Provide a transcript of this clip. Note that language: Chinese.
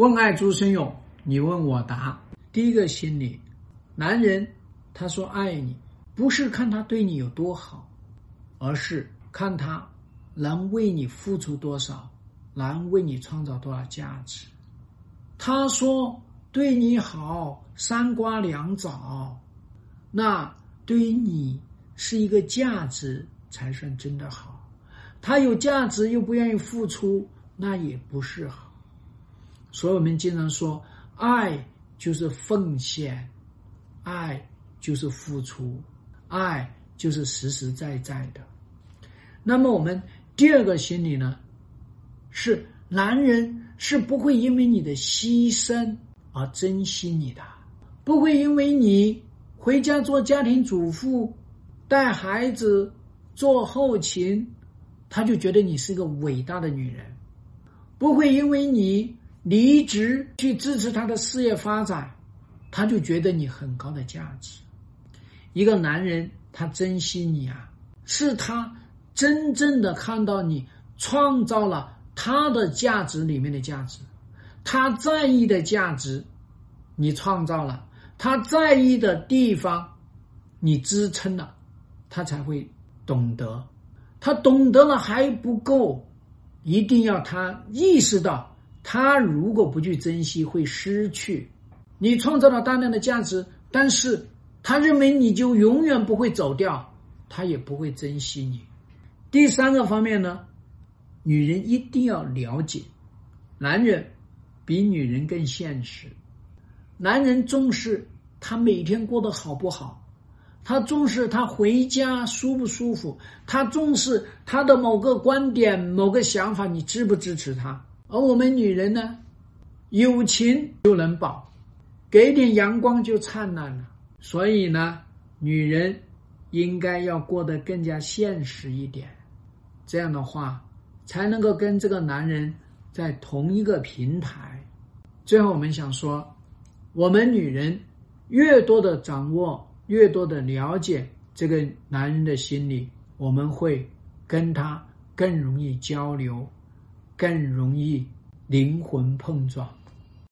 问爱朱生勇，你问我答。第一个心理，男人他说爱你，不是看他对你有多好，而是看他能为你付出多少，能为你创造多少价值。他说对你好，三瓜两枣，那对于你是一个价值才算真的好。他有价值又不愿意付出，那也不是好。所以我们经常说，爱就是奉献，爱就是付出，爱就是实实在在的。那么我们第二个心理呢，是男人是不会因为你的牺牲而珍惜你的，不会因为你回家做家庭主妇、带孩子、做后勤。他就觉得你是个伟大的女人，不会因为你离职去支持他的事业发展，他就觉得你很高的价值。一个男人他珍惜你啊，是他真正的看到你创造了他的价值里面的价值，他在意的价值，你创造了他在意的地方，你支撑了，他才会懂得。他懂得了还不够，一定要他意识到，他如果不去珍惜，会失去。你创造了大量的价值，但是他认为你就永远不会走掉，他也不会珍惜你。第三个方面呢，女人一定要了解，男人比女人更现实，男人重视他每天过得好不好。他重视他回家舒不舒服，他重视他的某个观点、某个想法，你支不支持他？而我们女人呢，有情就能保，给点阳光就灿烂了。所以呢，女人应该要过得更加现实一点，这样的话才能够跟这个男人在同一个平台。最后，我们想说，我们女人越多的掌握。越多的了解这个男人的心理，我们会跟他更容易交流，更容易灵魂碰撞。